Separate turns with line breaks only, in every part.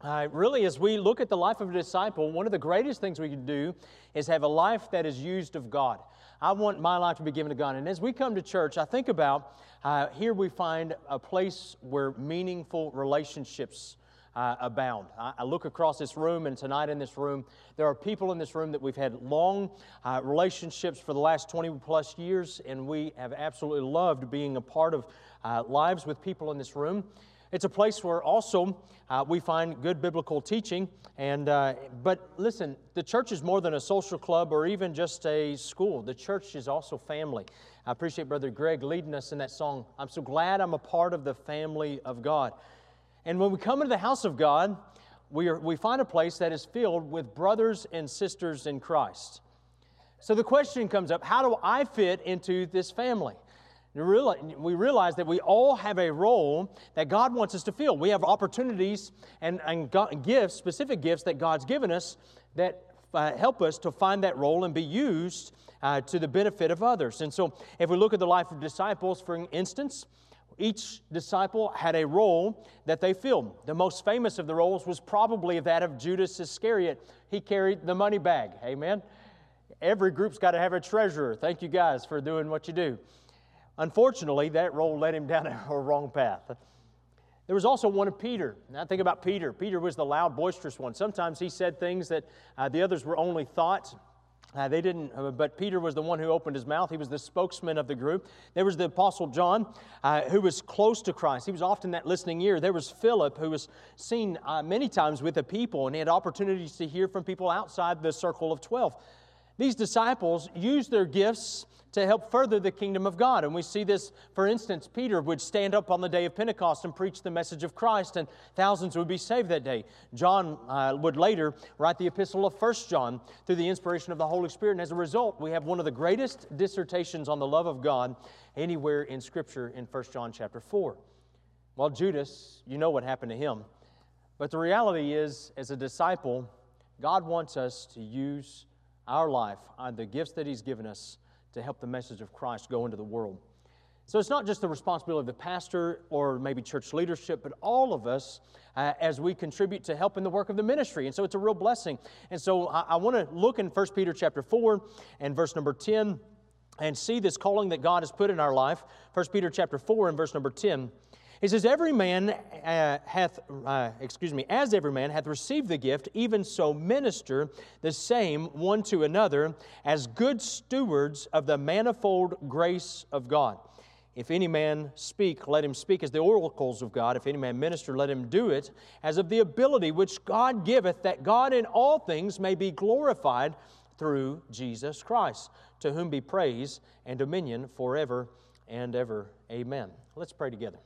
Uh, really, as we look at the life of a disciple, one of the greatest things we can do is have a life that is used of God. I want my life to be given to God. And as we come to church, I think about uh, here we find a place where meaningful relationships uh, abound. I, I, look across this room, and tonight in this room, there are people in this room that we've had long uh, relationships for the last 20 plus years, and we have absolutely loved being a part of uh, lives with people in this room. It's a place where also uh, we find good biblical teaching. And, uh, but listen, the church is more than a social club or even just a school. The church is also family. I appreciate Brother Greg leading us in that song. I'm so glad I'm a part of the family of God. And when we come into the house of God, we, are, we find a place that is filled with brothers and sisters in Christ. So the question comes up how do I fit into this family? We realize that we all have a role that God wants us to fill. We have opportunities and, and gifts, specific gifts that God's given us that uh, help us to find that role and be used uh, to the benefit of others. And so, if we look at the life of disciples, for instance, each disciple had a role that they filled. The most famous of the roles was probably that of Judas Iscariot. He carried the money bag. Amen. Every group's got to have a treasurer. Thank you guys for doing what you do. Unfortunately, that role led him down a wrong path. There was also one of Peter. Now think about Peter. Peter was the loud, boisterous one. Sometimes he said things that uh, the others were only thoughts. Uh, they didn't, uh, but Peter was the one who opened his mouth. He was the spokesman of the group. There was the Apostle John, uh, who was close to Christ. He was often that listening ear. There was Philip, who was seen uh, many times with the people, and he had opportunities to hear from people outside the circle of 12. These disciples used their gifts to help further the kingdom of God. And we see this, for instance, Peter would stand up on the day of Pentecost and preach the message of Christ, and thousands would be saved that day. John uh, would later write the epistle of First John through the inspiration of the Holy Spirit. And as a result, we have one of the greatest dissertations on the love of God anywhere in Scripture in First John chapter 4. Well, Judas, you know what happened to him. But the reality is, as a disciple, God wants us to use our life, uh, the gifts that He's given us, to help the message of Christ go into the world. So it's not just the responsibility of the pastor or maybe church leadership, but all of us uh, as we contribute to helping the work of the ministry. And so it's a real blessing. And so I, I want to look in 1 Peter chapter 4 and verse number 10 and see this calling that God has put in our life. 1 Peter chapter 4 and verse number 10. He says, Every man uh, hath, uh, excuse me, as every man hath received the gift, even so minister the same one to another as good stewards of the manifold grace of God. If any man speak, let him speak as the oracles of God. If any man minister, let him do it as of the ability which God giveth, that God in all things may be glorified through Jesus Christ, to whom be praise and dominion forever and ever. Amen. Let's pray together.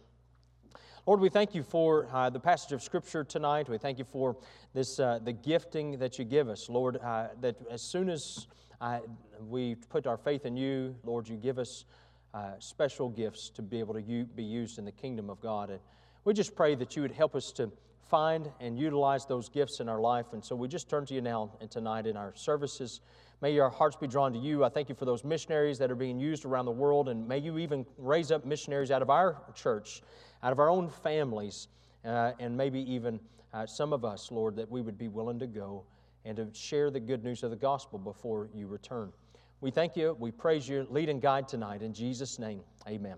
Lord, we thank you for uh, the passage of Scripture tonight. We thank you for this, uh, the gifting that you give us, Lord, uh, that as soon as uh, we put our faith in you, Lord, you give us uh, special gifts to be able to u- be used in the kingdom of God. And we just pray that you would help us to find and utilize those gifts in our life. And so we just turn to you now and tonight in our services. May your hearts be drawn to you. I thank you for those missionaries that are being used around the world, and may you even raise up missionaries out of our church out of our own families, uh, and maybe even uh, some of us, Lord, that we would be willing to go and to share the good news of the gospel before you return. We thank you. We praise you. Lead and guide tonight. In Jesus' name, amen.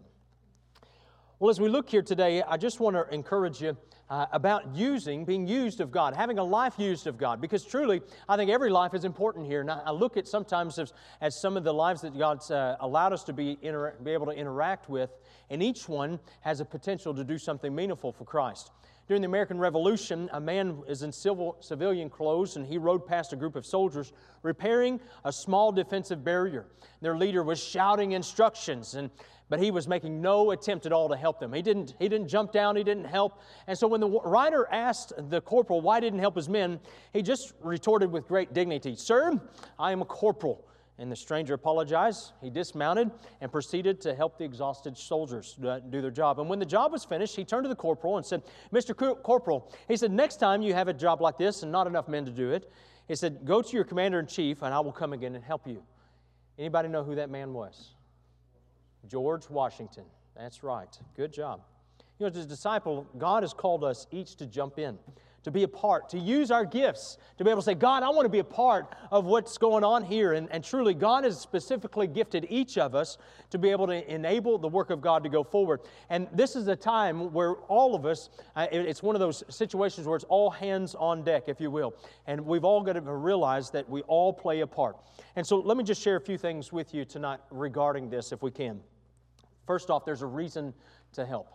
Well, as we look here today, I just want to encourage you uh, about using, being used of God, having a life used of God, because truly, I think every life is important here. And I, look at sometimes as, as, some of the lives that God's uh, allowed us to be, inter- be able to interact with, and each one has a potential to do something meaningful for Christ. During the American Revolution, a man is in civil, civilian clothes and he rode past a group of soldiers repairing a small defensive barrier. Their leader was shouting instructions, and, but he was making no attempt at all to help them. He didn't, he didn't jump down, he didn't help. And so when the writer asked the corporal why didn't help his men, he just retorted with great dignity Sir, I am a corporal. And the stranger apologized. He dismounted and proceeded to help the exhausted soldiers do their job. And when the job was finished, he turned to the corporal and said, Mr. Corporal, he said, next time you have a job like this and not enough men to do it, he said, go to your commander in chief and I will come again and help you. Anybody know who that man was? George Washington. That's right. Good job. You know, as a disciple, God has called us each to jump in to be a part, to use our gifts, to be able to say, God, I want to be a part of what's going on here. And, and truly, God has specifically gifted each of us to be able to enable the work of God to go forward. And this is a time where all of us, uh, it, it's one of those situations where it's all hands on deck, if you will. And we've all got to realize that we all play a part. And so let me just share a few things with you tonight regarding this, if we can. First off, there's a reason to help.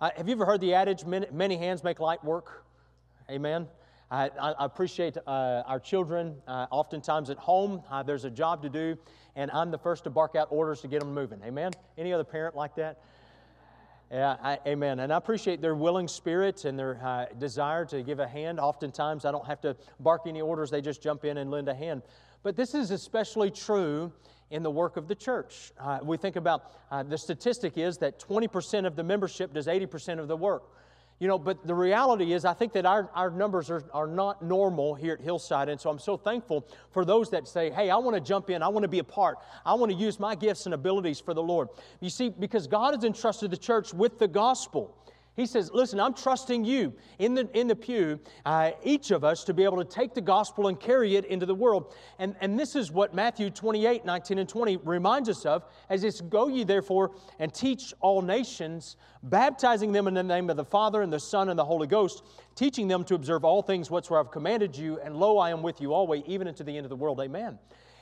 Uh, have you ever heard the adage, many, many hands make light work? Amen. I, I appreciate uh, our children. Uh, oftentimes at home, uh, there's a job to do, and I'm the first to bark out orders to get them moving. Amen. Any other parent like that? Yeah, I, amen. And I appreciate their willing spirit and their uh, desire to give a hand. Oftentimes, I don't have to bark any orders, they just jump in and lend a hand. But this is especially true in the work of the church. Uh, we think about uh, the statistic is that 20% of the membership does 80% of the work. You know, but the reality is, I think that our, our numbers are, are not normal here at Hillside. And so I'm so thankful for those that say, hey, I want to jump in. I want to be a part. I want to use my gifts and abilities for the Lord. You see, because God has entrusted the church with the gospel. He says, Listen, I'm trusting you in the, in the pew, uh, each of us, to be able to take the gospel and carry it into the world. And, and this is what Matthew 28 19 and 20 reminds us of as it's go ye therefore and teach all nations, baptizing them in the name of the Father and the Son and the Holy Ghost, teaching them to observe all things whatsoever I've commanded you, and lo, I am with you always, even unto the end of the world. Amen.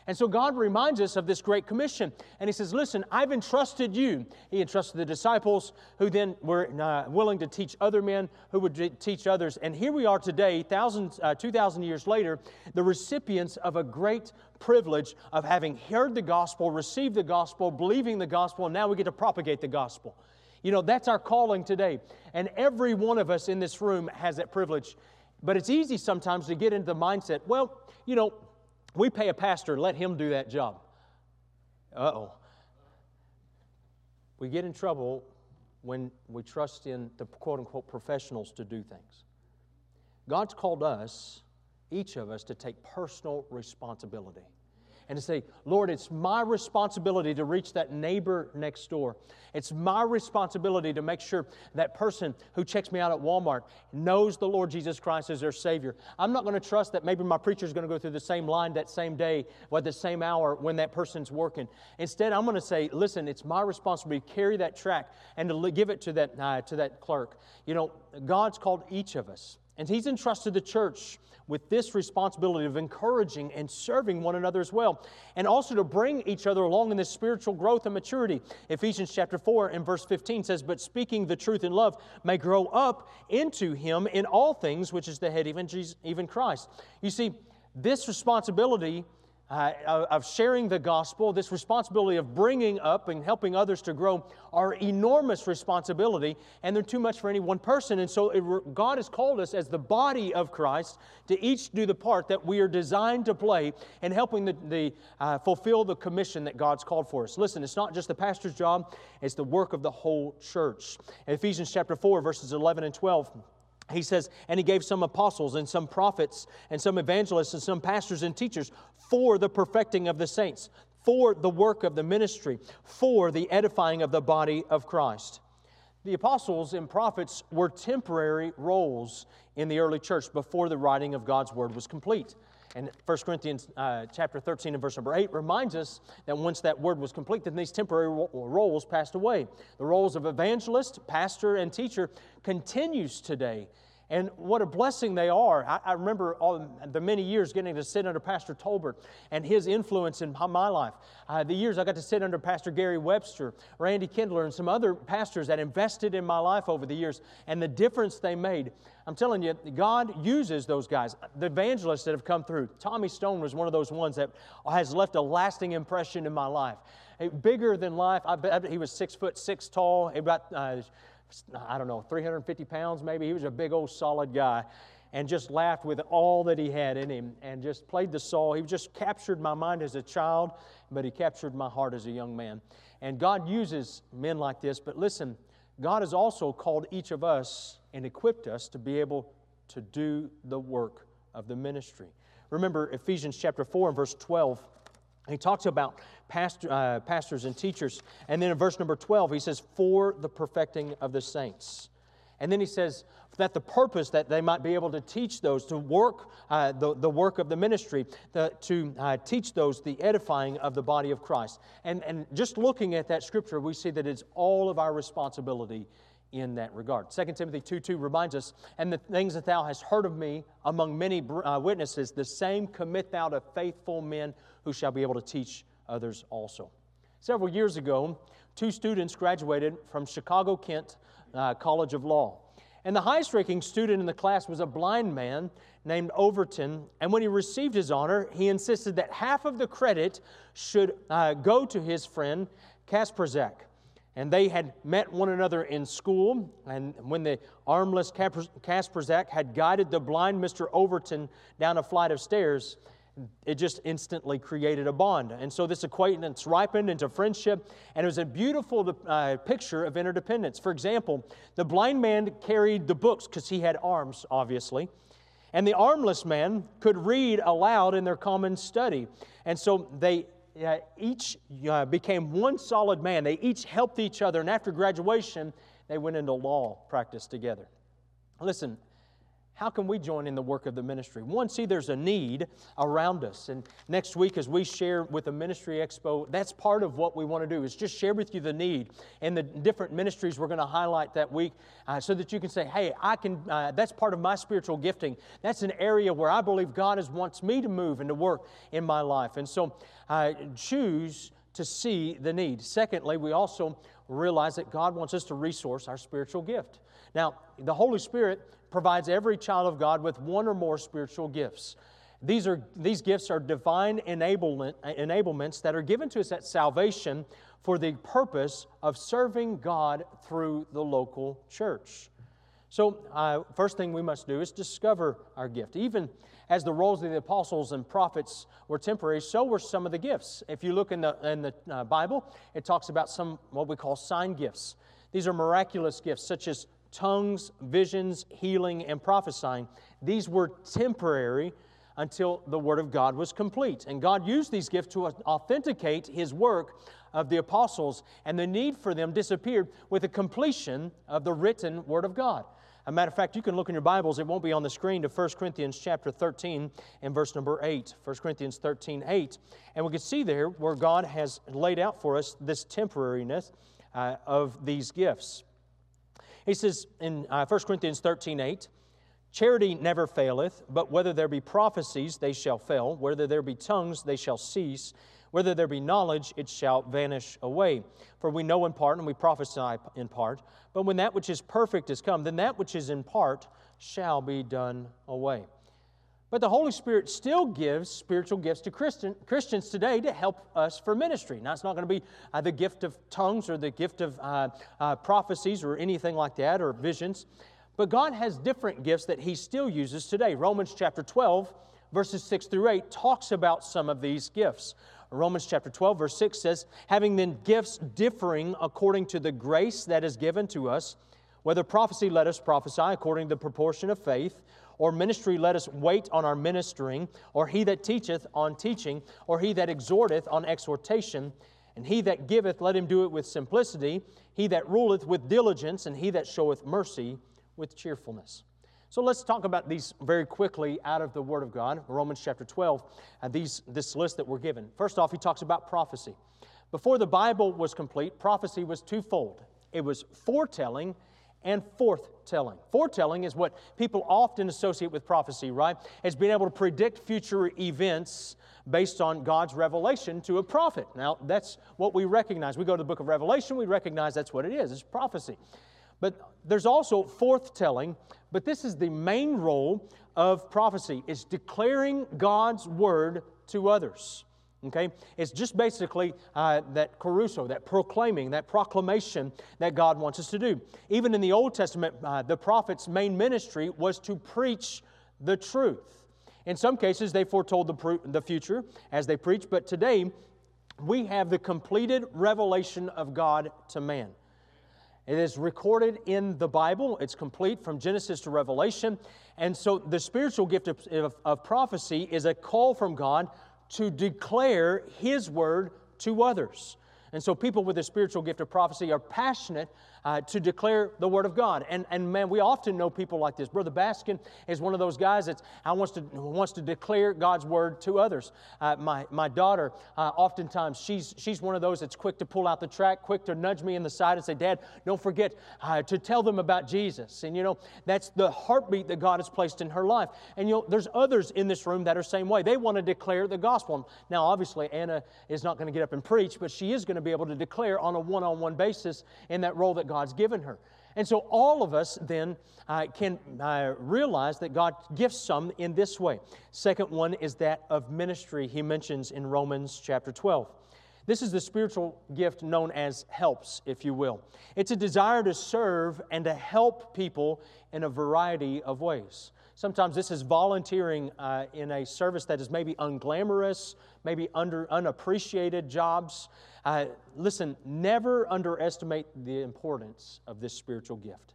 And so God reminds us of this great commission. And He says, Listen, I've entrusted you. He entrusted the disciples who then were uh, willing to teach other men who would teach others. And here we are today, thousands, uh, 2,000 years later, the recipients of a great privilege of having heard the gospel, received the gospel, believing the gospel, and now we get to propagate the gospel. You know, that's our calling today. And every one of us in this room has that privilege. But it's easy sometimes to get into the mindset, well, you know, we pay a pastor, let him do that job. Uh oh. We get in trouble when we trust in the quote unquote professionals to do things. God's called us, each of us, to take personal responsibility and to say, Lord, it's my responsibility to reach that neighbor next door. It's my responsibility to make sure that person who checks me out at Walmart knows the Lord Jesus Christ as their Savior. I'm not going to trust that maybe my preacher is going to go through the same line that same day or at the same hour when that person's working. Instead, I'm going to say, listen, it's my responsibility to carry that track and to give it to that, uh, to that clerk. You know, God's called each of us, and He's entrusted the church with this responsibility of encouraging and serving one another as well, and also to bring each other along in this spiritual growth and maturity. Ephesians chapter 4 and verse 15 says, But speaking the truth in love may grow up into him in all things, which is the head, even, Jesus, even Christ. You see, this responsibility uh, of sharing the gospel, this responsibility of bringing up and helping others to grow are enormous responsibility, and they're too much for any one person. And so it, God has called us as the body of Christ to each do the part that we are designed to play in helping the, the uh, fulfill the commission that God's called for us. Listen, it's not just the pastor's job, it's the work of the whole church. In Ephesians chapter 4, verses 11 and 12, he says, and he gave some apostles and some prophets and some evangelists and some pastors and teachers for the perfecting of the saints, for the work of the ministry, for the edifying of the body of Christ. The apostles and prophets were temporary roles in the early church before the writing of God's word was complete. And 1 Corinthians uh, chapter 13 and verse number 8 reminds us that once that word was complete, then these temporary roles passed away. The roles of evangelist, pastor, and teacher continues today and what a blessing they are. I, I remember all the many years getting to sit under Pastor Tolbert and his influence in my life. Uh, the years I got to sit under Pastor Gary Webster, Randy Kindler, and some other pastors that invested in my life over the years and the difference they made. I'm telling you, God uses those guys. The evangelists that have come through. Tommy Stone was one of those ones that has left a lasting impression in my life. Bigger than life. I he was six foot six tall, about uh, I don't know, 350 pounds maybe. He was a big old solid guy and just laughed with all that he had in him and just played the soul. He just captured my mind as a child, but he captured my heart as a young man. And God uses men like this, but listen, God has also called each of us and equipped us to be able to do the work of the ministry. Remember Ephesians chapter 4 and verse 12 he talks about pastor, uh, pastors and teachers. And then in verse number 12, he says, For the perfecting of the saints. And then he says that the purpose that they might be able to teach those, to work uh, the, the work of the ministry, the, to uh, teach those the edifying of the body of Christ. And, and just looking at that scripture, we see that it's all of our responsibility in that regard. 2 Timothy 2 2 reminds us, And the things that thou hast heard of me among many uh, witnesses, the same commit thou to faithful men who shall be able to teach others also. Several years ago, two students graduated from Chicago Kent uh, College of Law. And the highest ranking student in the class was a blind man named Overton. And when he received his honor, he insisted that half of the credit should uh, go to his friend Kasperzak. And they had met one another in school. And when the armless Kasperzak had guided the blind Mr. Overton down a flight of stairs, it just instantly created a bond. And so this acquaintance ripened into friendship, and it was a beautiful uh, picture of interdependence. For example, the blind man carried the books because he had arms, obviously, and the armless man could read aloud in their common study. And so they uh, each uh, became one solid man. They each helped each other, and after graduation, they went into law practice together. Listen, how can we join in the work of the ministry? One, see there's a need around us. And next week, as we share with the Ministry Expo, that's part of what we want to do is just share with you the need and the different ministries we're going to highlight that week uh, so that you can say, hey, I can, uh, that's part of my spiritual gifting. That's an area where I believe God is, wants me to move and to work in my life. And so uh, choose to see the need. Secondly, we also realize that God wants us to resource our spiritual gift. Now, the Holy Spirit provides every child of God with one or more spiritual gifts. These, are, these gifts are divine enablement, enablements that are given to us at salvation for the purpose of serving God through the local church. So, uh, first thing we must do is discover our gift. Even as the roles of the apostles and prophets were temporary, so were some of the gifts. If you look in the, in the uh, Bible, it talks about some what we call sign gifts. These are miraculous gifts, such as tongues, visions, healing, and prophesying. These were temporary until the Word of God was complete. And God used these gifts to authenticate His work of the apostles, and the need for them disappeared with the completion of the written Word of God. A matter of fact, you can look in your Bibles, it won't be on the screen, to 1 Corinthians chapter 13 and verse number 8. 1 Corinthians 13, 8. And we can see there where God has laid out for us this temporariness uh, of these gifts. He says in uh, 1 Corinthians 13 8, Charity never faileth, but whether there be prophecies, they shall fail. Whether there be tongues, they shall cease. Whether there be knowledge, it shall vanish away. For we know in part and we prophesy in part. But when that which is perfect is come, then that which is in part shall be done away. But the Holy Spirit still gives spiritual gifts to Christian, Christians today to help us for ministry. Now, it's not going to be uh, the gift of tongues or the gift of uh, uh, prophecies or anything like that or visions. But God has different gifts that He still uses today. Romans chapter 12, verses 6 through 8, talks about some of these gifts. Romans chapter 12, verse 6 says, Having then gifts differing according to the grace that is given to us, whether prophecy, let us prophesy according to the proportion of faith or ministry, let us wait on our ministering, or he that teacheth on teaching, or he that exhorteth on exhortation. And he that giveth, let him do it with simplicity. He that ruleth with diligence, and he that showeth mercy with cheerfulness. So let's talk about these very quickly out of the Word of God, Romans chapter 12, and these, this list that we're given. First off, he talks about prophecy. Before the Bible was complete, prophecy was twofold it was foretelling and forthtelling. Foretelling is what people often associate with prophecy, right? It's being able to predict future events based on God's revelation to a prophet. Now, that's what we recognize. We go to the book of Revelation, we recognize that's what it is it's prophecy. But there's also forthtelling, but this is the main role of prophecy is declaring God's word to others. Okay? It's just basically uh, that kerusso, that proclaiming, that proclamation that God wants us to do. Even in the Old Testament, uh, the prophet's main ministry was to preach the truth. In some cases, they foretold the, the future as they preached, but today we have the completed revelation of God to man. It is recorded in the Bible. It's complete from Genesis to Revelation. And so the spiritual gift of, of, of prophecy is a call from God to declare His word to others. And so, people with the spiritual gift of prophecy are passionate uh, to declare the Word of God. And, and man, we often know people like this. Brother Baskin is one of those guys that wants to, wants to declare God's Word to others. Uh, my, my daughter, uh, oftentimes, she's, she's one of those that's quick to pull out the track, quick to nudge me in the side and say, Dad, don't forget uh, to tell them about Jesus. And you know, that's the heartbeat that God has placed in her life. And you know, there's others in this room that are same way. They want to declare the gospel. Now, obviously, Anna is not going to get up and preach, but she is going to be able to declare on a one on one basis in that role that God's given her. And so all of us then uh, can uh, realize that God gifts some in this way. Second one is that of ministry, he mentions in Romans chapter 12. This is the spiritual gift known as helps, if you will. It's a desire to serve and to help people in a variety of ways. Sometimes this is volunteering uh, in a service that is maybe unglamorous, maybe under unappreciated jobs. Uh, listen, never underestimate the importance of this spiritual gift.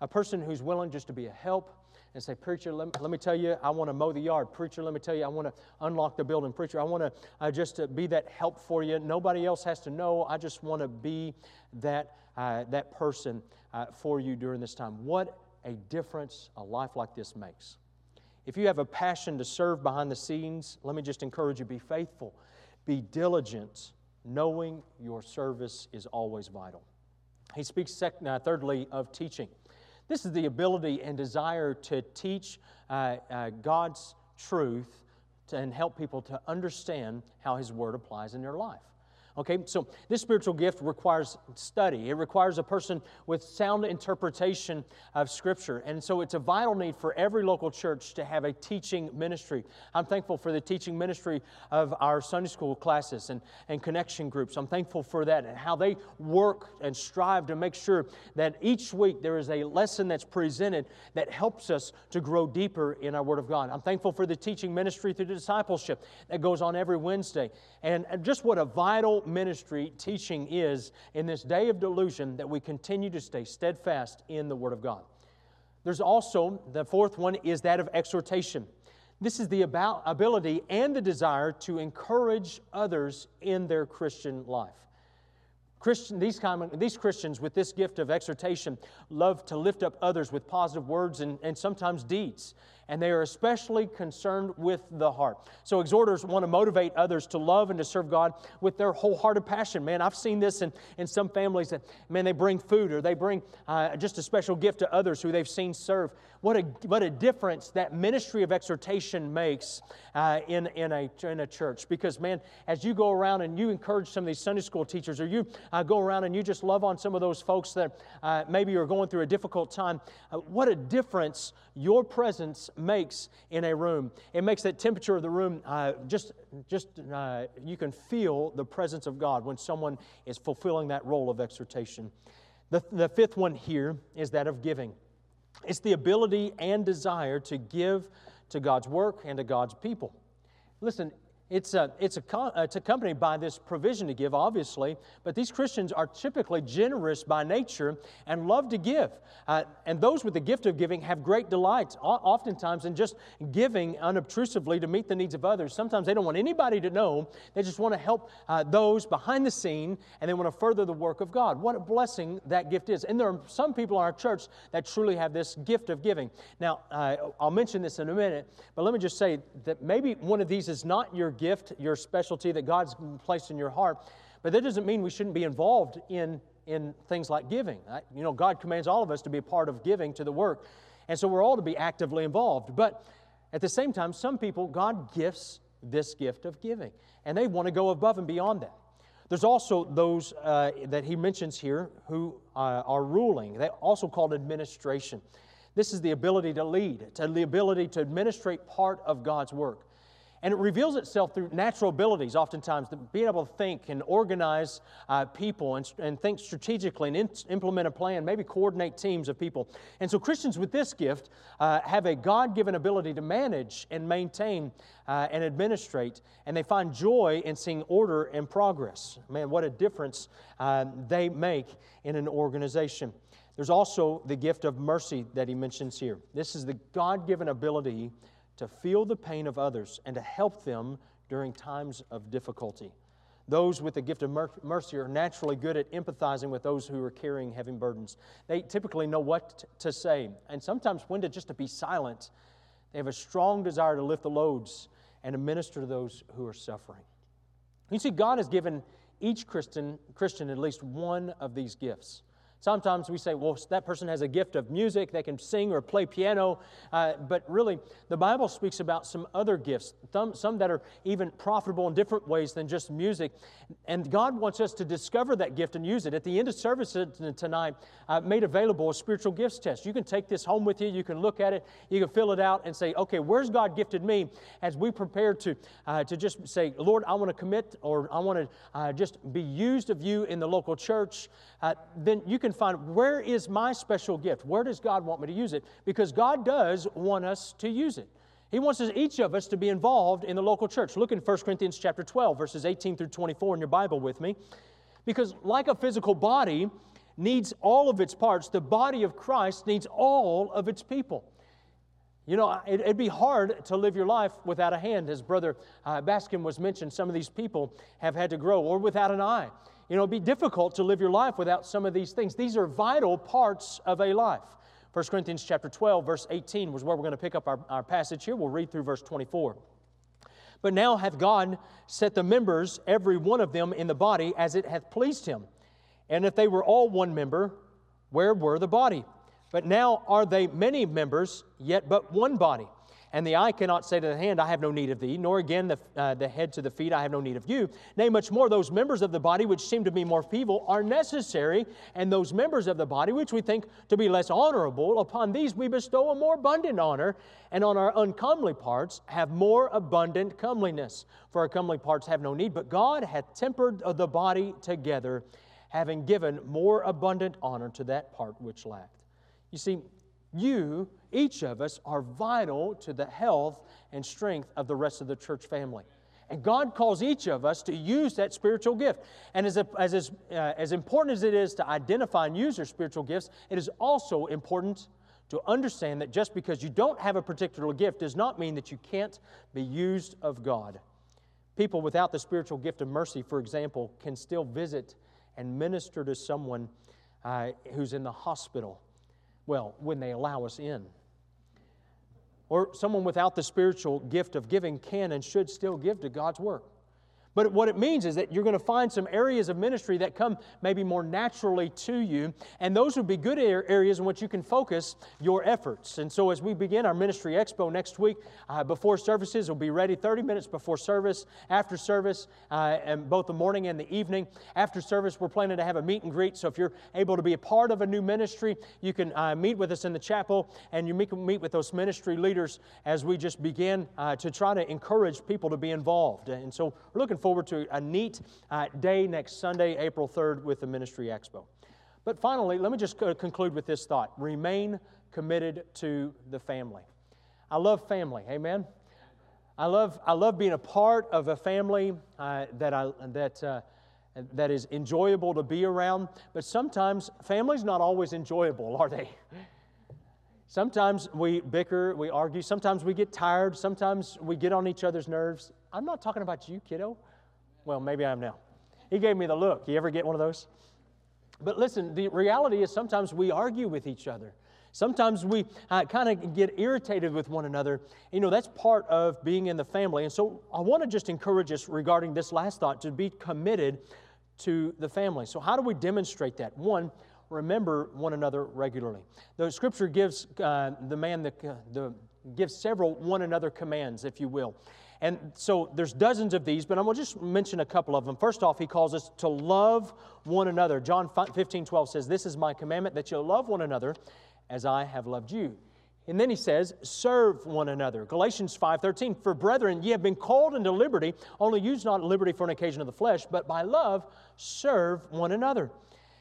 A person who's willing just to be a help and say, Preacher, let, let me tell you, I want to mow the yard. Preacher, let me tell you, I want to unlock the building. Preacher, I want to uh, just uh, be that help for you. Nobody else has to know. I just want to be that, uh, that person uh, for you during this time. What a difference a life like this makes. If you have a passion to serve behind the scenes, let me just encourage you be faithful, be diligent, knowing your service is always vital. He speaks, uh, thirdly, of teaching. This is the ability and desire to teach uh, uh, God's truth to, and help people to understand how His Word applies in their life. Okay, so this spiritual gift requires study. It requires a person with sound interpretation of Scripture. And so it's a vital need for every local church to have a teaching ministry. I'm thankful for the teaching ministry of our Sunday school classes and, and connection groups. I'm thankful for that and how they work and strive to make sure that each week there is a lesson that's presented that helps us to grow deeper in our Word of God. I'm thankful for the teaching ministry through the discipleship that goes on every Wednesday. And just what a vital ministry teaching is in this day of delusion that we continue to stay steadfast in the Word of God. There's also, the fourth one is that of exhortation. This is the about, ability and the desire to encourage others in their Christian life. Christian, these, common, these Christians with this gift of exhortation love to lift up others with positive words and, and sometimes deeds and they are especially concerned with the heart. So, exhorters want to motivate others to love and to serve God with their wholehearted passion. Man, I've seen this in, in some families that, man, they bring food or they bring uh, just a special gift to others who they've seen serve. What a, what a difference that ministry of exhortation makes uh, in, in, a, in a church. Because, man, as you go around and you encourage some of these Sunday school teachers, or you uh, go around and you just love on some of those folks that uh, maybe are going through a difficult time, uh, what a difference your presence makes in a room. It makes that temperature of the room uh, just, just uh, you can feel the presence of God when someone is fulfilling that role of exhortation. The, the fifth one here is that of giving. It's the ability and desire to give to God's work and to God's people. Listen, it's, a, it's, a, it's accompanied by this provision to give, obviously, but these Christians are typically generous by nature and love to give. Uh, and those with the gift of giving have great delight, oftentimes, in just giving unobtrusively to meet the needs of others. Sometimes they don't want anybody to know, they just want to help uh, those behind the scene and they want to further the work of God. What a blessing that gift is. And there are some people in our church that truly have this gift of giving. Now, uh, I'll mention this in a minute, but let me just say that maybe one of these is not your gift, your specialty that God's placed in your heart. But that doesn't mean we shouldn't be involved in, in things like giving. You know, God commands all of us to be a part of giving to the work. And so we're all to be actively involved. But at the same time, some people, God gifts this gift of giving, and they want to go above and beyond that. There's also those uh, that he mentions here who uh, are ruling. They also called administration. This is the ability to lead, to the ability to administrate part of God's work. And it reveals itself through natural abilities, oftentimes, being able to think and organize uh, people and, and think strategically and in, implement a plan, maybe coordinate teams of people. And so Christians with this gift uh, have a God given ability to manage and maintain uh, and administrate, and they find joy in seeing order and progress. Man, what a difference uh, they make in an organization. There's also the gift of mercy that he mentions here. This is the God given ability to feel the pain of others and to help them during times of difficulty. Those with the gift of mercy are naturally good at empathizing with those who are carrying heavy burdens. They typically know what to say, and sometimes when to just to be silent. They have a strong desire to lift the loads and to minister to those who are suffering. You see, God has given each Christian, Christian at least one of these gifts. Sometimes we say, well, that person has a gift of music, they can sing or play piano. Uh, but really, the Bible speaks about some other gifts, some, some that are even profitable in different ways than just music. And God wants us to discover that gift and use it. At the end of service tonight, I made available a spiritual gifts test. You can take this home with you, you can look at it, you can fill it out and say, okay, where's God gifted me as we prepare to, uh, to just say, Lord, I want to commit or I want to uh, just be used of you in the local church. Uh, then you can find where is my special gift? Where does God want me to use it? Because God does want us to use it. He wants us, each of us to be involved in the local church. Look in 1 Corinthians chapter 12, verses 18 through 24 in your Bible with me. Because like a physical body needs all of its parts, the body of Christ needs all of its people. You know, it, would be hard to live your life without a hand, as Brother uh, Baskin was mentioned. Some of these people have had to grow, or without an eye. You know, it'd be difficult to live your life without some of these things. These are vital parts of a life. 1 Corinthians chapter 12, verse 18 was where we're going to pick up our, our passage here. We'll read through verse 24. But now hath God set the members, every one of them, in the body as it hath pleased him. And if they were all one member, where were the body? But now are they many members, yet but one body. And the eye cannot say to the hand, I have no need of thee, nor again the, uh, the head to the feet, I have no need of you. Nay, much more, those members of the body which seem to be more feeble are necessary, and those members of the body which we think to be less honorable, upon these we bestow a more abundant honor, and on our uncomely parts have more abundant comeliness. For our comely parts have no need, but God hath tempered the body together, having given more abundant honor to that part which lacked. You see, you, each of us, are vital to the health and strength of the rest of the church family. And God calls each of us to use that spiritual gift. And as, a, as, as, uh, as important as it is to identify and use your spiritual gifts, it is also important to understand that just because you don't have a particular gift does not mean that you can't be used of God. People without the spiritual gift of mercy, for example, can still visit and minister to someone uh, who's in the hospital well, when they allow us in. Or someone without the spiritual gift of giving can and should still give to God's work. But what it means is that you're going to find some areas of ministry that come maybe more naturally to you, and those would be good areas in which you can focus your efforts. And so, as we begin our ministry expo next week, uh, before services, will be ready 30 minutes before service, after service, uh, and both the morning and the evening. After service, we're planning to have a meet and greet. So, if you're able to be a part of a new ministry, you can uh, meet with us in the chapel, and you meet, meet with those ministry leaders as we just begin uh, to try to encourage people to be involved. And so, we're looking forward to a neat uh, day next Sunday, April 3rd, with the Ministry Expo. But finally, let me just conclude with this thought remain committed to the family. I love family, amen? I love, I love being a part of a family uh, that, I, that, uh, that is enjoyable to be around, but sometimes family's not always enjoyable, are they? Sometimes we bicker, we argue, sometimes we get tired, sometimes we get on each other's nerves. I'm not talking about you, kiddo. Well, maybe I am now. He gave me the look. You ever get one of those? But listen, the reality is sometimes we argue with each other. Sometimes we uh, kind of get irritated with one another. You know, that's part of being in the family. And so I want to just encourage us regarding this last thought to be committed to the family. So, how do we demonstrate that? One, remember one another regularly. The scripture gives uh, the man the, uh, the gives several one another commands, if you will. And so there's dozens of these, but I'm going to just mention a couple of them. First off, he calls us to love one another. John 15, 12 says, This is my commandment that you love one another as I have loved you. And then he says, serve one another. Galatians 5:13, for brethren, ye have been called into liberty, only use not liberty for an occasion of the flesh, but by love serve one another.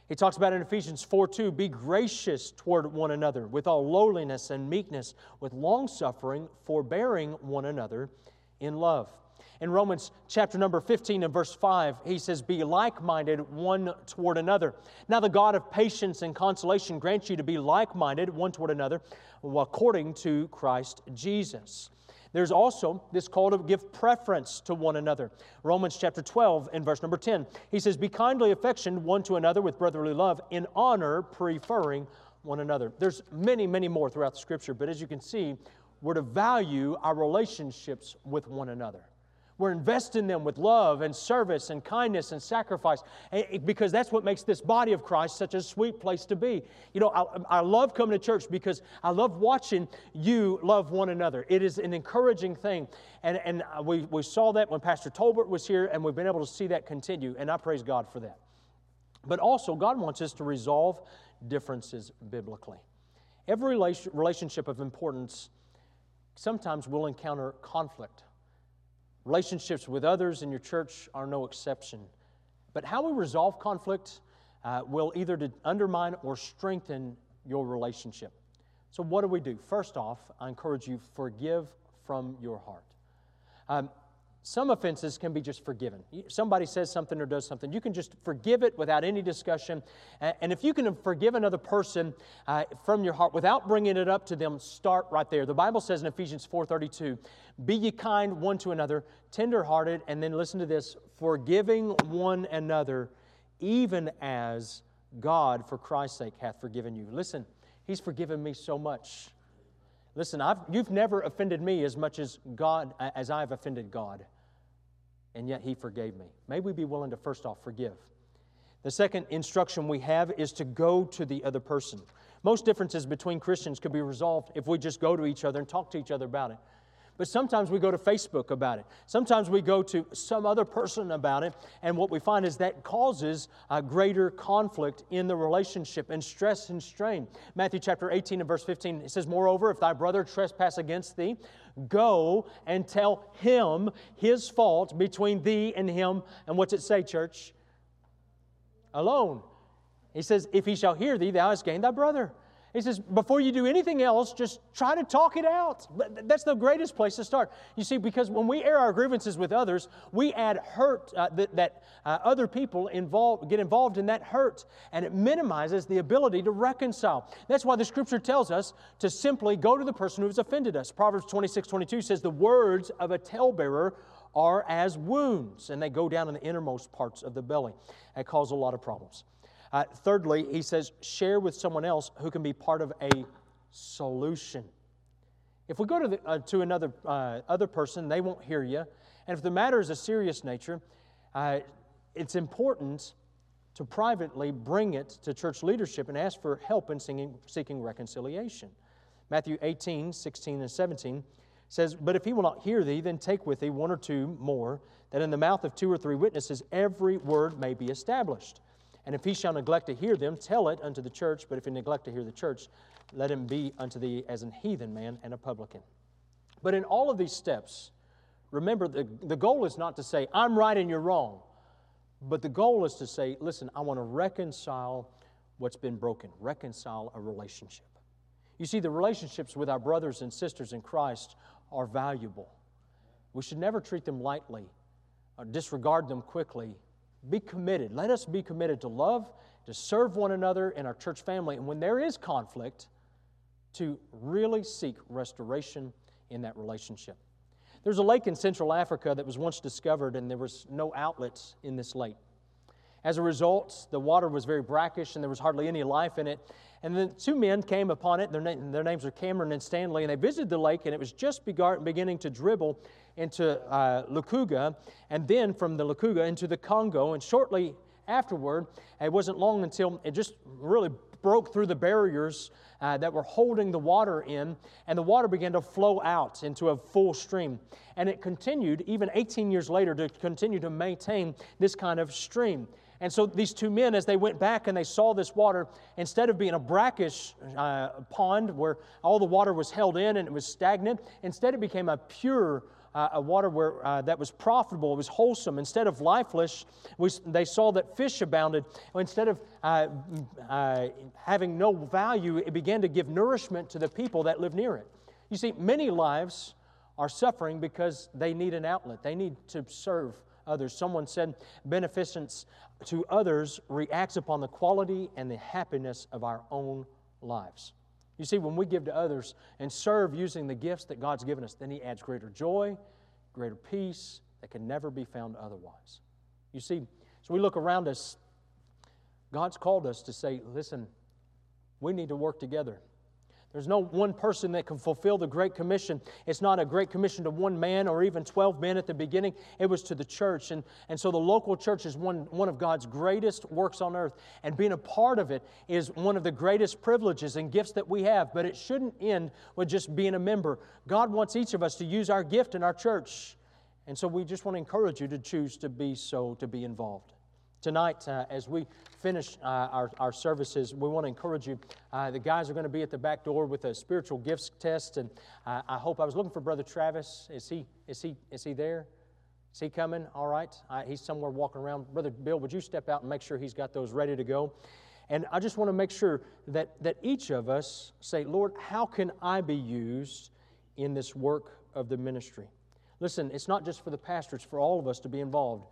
He talks about in Ephesians 4 2, be gracious toward one another with all lowliness and meekness, with long suffering, forbearing one another in love. In Romans chapter number 15 and verse 5, he says, Be like minded one toward another. Now, the God of patience and consolation grants you to be like minded one toward another according to Christ Jesus. There's also this call to give preference to one another. Romans chapter 12 and verse number 10. He says, Be kindly affectioned one to another with brotherly love, in honor, preferring one another. There's many, many more throughout the scripture, but as you can see, we're to value our relationships with one another. We're investing them with love and service and kindness and sacrifice eh, eh, because that's what makes this body of Christ such a sweet place to be. You know, I, I, love coming to church because I love watching you love one another. It is an encouraging thing. And, and we, we saw that when Pastor Tolbert was here, and we've been able to see that continue. And I praise God for that. But also, God wants us to resolve differences biblically. Every relationship of importance sometimes we'll encounter conflict Relationships with others in your church are no exception. But how we resolve conflict uh, will either undermine or strengthen your relationship. So, what do we do? First off, I encourage you forgive from your heart. Um, some offenses can be just forgiven. Somebody says something or does something, you can just forgive it without any discussion. And if you can forgive another person uh, from your heart without bringing it up to them, start right there. The Bible says in Ephesians 4:32, "Be ye kind one to another, tenderhearted," and then listen to this, forgiving one another, even as God, for Christ's sake, hath forgiven you. Listen, He's forgiven me so much. Listen, I've, you've never offended me as much as God as I've offended God and yet He forgave me. May we be willing to first off forgive. The second instruction we have is to go to the other person. Most differences between Christians could be resolved if we just go to each other and talk to each other about it. But sometimes we go to Facebook about it. Sometimes we go to some other person about it. And what we find is that causes a greater conflict in the relationship and stress and strain. Matthew chapter 18 and verse 15, it says, Moreover, if thy brother trespass against thee, go and tell him his fault between thee and him. And what's it say, church? Alone. He says, If he shall hear thee, thou hast gained thy brother. He says, before you do anything else, just try to talk it out. That's the greatest place to start. You see, because when we air our grievances with others, we add hurt uh, that, that uh, other people get involved in that hurt, and it minimizes the ability to reconcile. That's why the scripture tells us to simply go to the person who has offended us. Proverbs 26 22 says, The words of a talebearer are as wounds, and they go down in the innermost parts of the belly. That cause a lot of problems. Uh, thirdly, he says, share with someone else who can be part of a solution. If we go to, the, uh, to another uh, other person, they won't hear you. And if the matter is a serious nature, uh, it's important to privately bring it to church leadership and ask for help in singing, seeking reconciliation. Matthew 18, 16, and 17 says, But if he will not hear thee, then take with thee one or two more, that in the mouth of two or three witnesses every word may be established. And if he shall neglect to hear them, tell it unto the church. But if he neglect to hear the church, let him be unto thee as an heathen man and a publican. But in all of these steps, remember the, the goal is not to say, I'm right and you're wrong. But the goal is to say, listen, I want to reconcile what's been broken, reconcile a relationship. You see, the relationships with our brothers and sisters in Christ are valuable. We should never treat them lightly or disregard them quickly be committed. Let us be committed to love, to serve one another in our church family, and when there is conflict, to really seek restoration in that relationship. There's a lake in Central Africa that was once discovered, and there was no outlets in this lake. As a result, the water was very brackish and there was hardly any life in it. And then two men came upon it. Their, na- their names were Cameron and Stanley, and they visited the lake, and it was just beginning to dribble into uh, Lukuga, and then from the Lukuga into the Congo. And shortly afterward, it wasn't long until it just really broke through the barriers uh, that were holding the water in, and the water began to flow out into a full stream. And it continued, even 18 years later, to continue to maintain this kind of stream. And so these two men, as they went back and they saw this water, instead of being a brackish uh, pond where all the water was held in and it was stagnant, instead it became a pure uh, a water where, uh, that was profitable, it was wholesome. Instead of lifeless, we, they saw that fish abounded. Instead of uh, uh, having no value, it began to give nourishment to the people that live near it. You see, many lives are suffering because they need an outlet, they need to serve others. Someone said, beneficence to others reacts upon the quality and the happiness of our own lives. You see, when we give to others and serve using the gifts that God's given us, then He adds greater joy, greater peace that can never be found otherwise. You see, so we look around us, God's called us to say, listen, we need to work together. There's no one person that can fulfill the Great Commission. It's not a Great Commission to one man or even 12 men at the beginning. It was to the church. And, and so the local church is one, one of God's greatest works on earth. And being a part of it is one of the greatest privileges and gifts that we have. But it shouldn't end with just being a member. God wants each of us to use our gift in our church. And so we just want to encourage you to choose to be so, to be involved. Tonight, uh, as we finish uh, our, our services, we want to encourage you. Uh, the guys are going to be at the back door with a spiritual gifts test, and uh, I hope I was looking for Brother Travis. Is he, is he, is he there? Is he coming? All right. Uh, he's somewhere walking around. Brother Bill, would you step out and make sure he's got those ready to go? And I just want to make sure that, that each of us say, Lord, how can I be used in this work of the ministry? Listen, it's not just for the pastor, it's for all of us to be involved.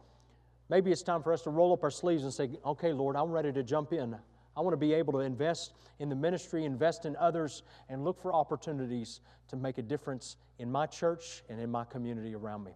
Maybe it's time for us to roll up our sleeves and say, okay, Lord, I'm ready to jump in. I want to be able to invest in the ministry, invest in others, and look for opportunities to make a difference in my church and in my community around me.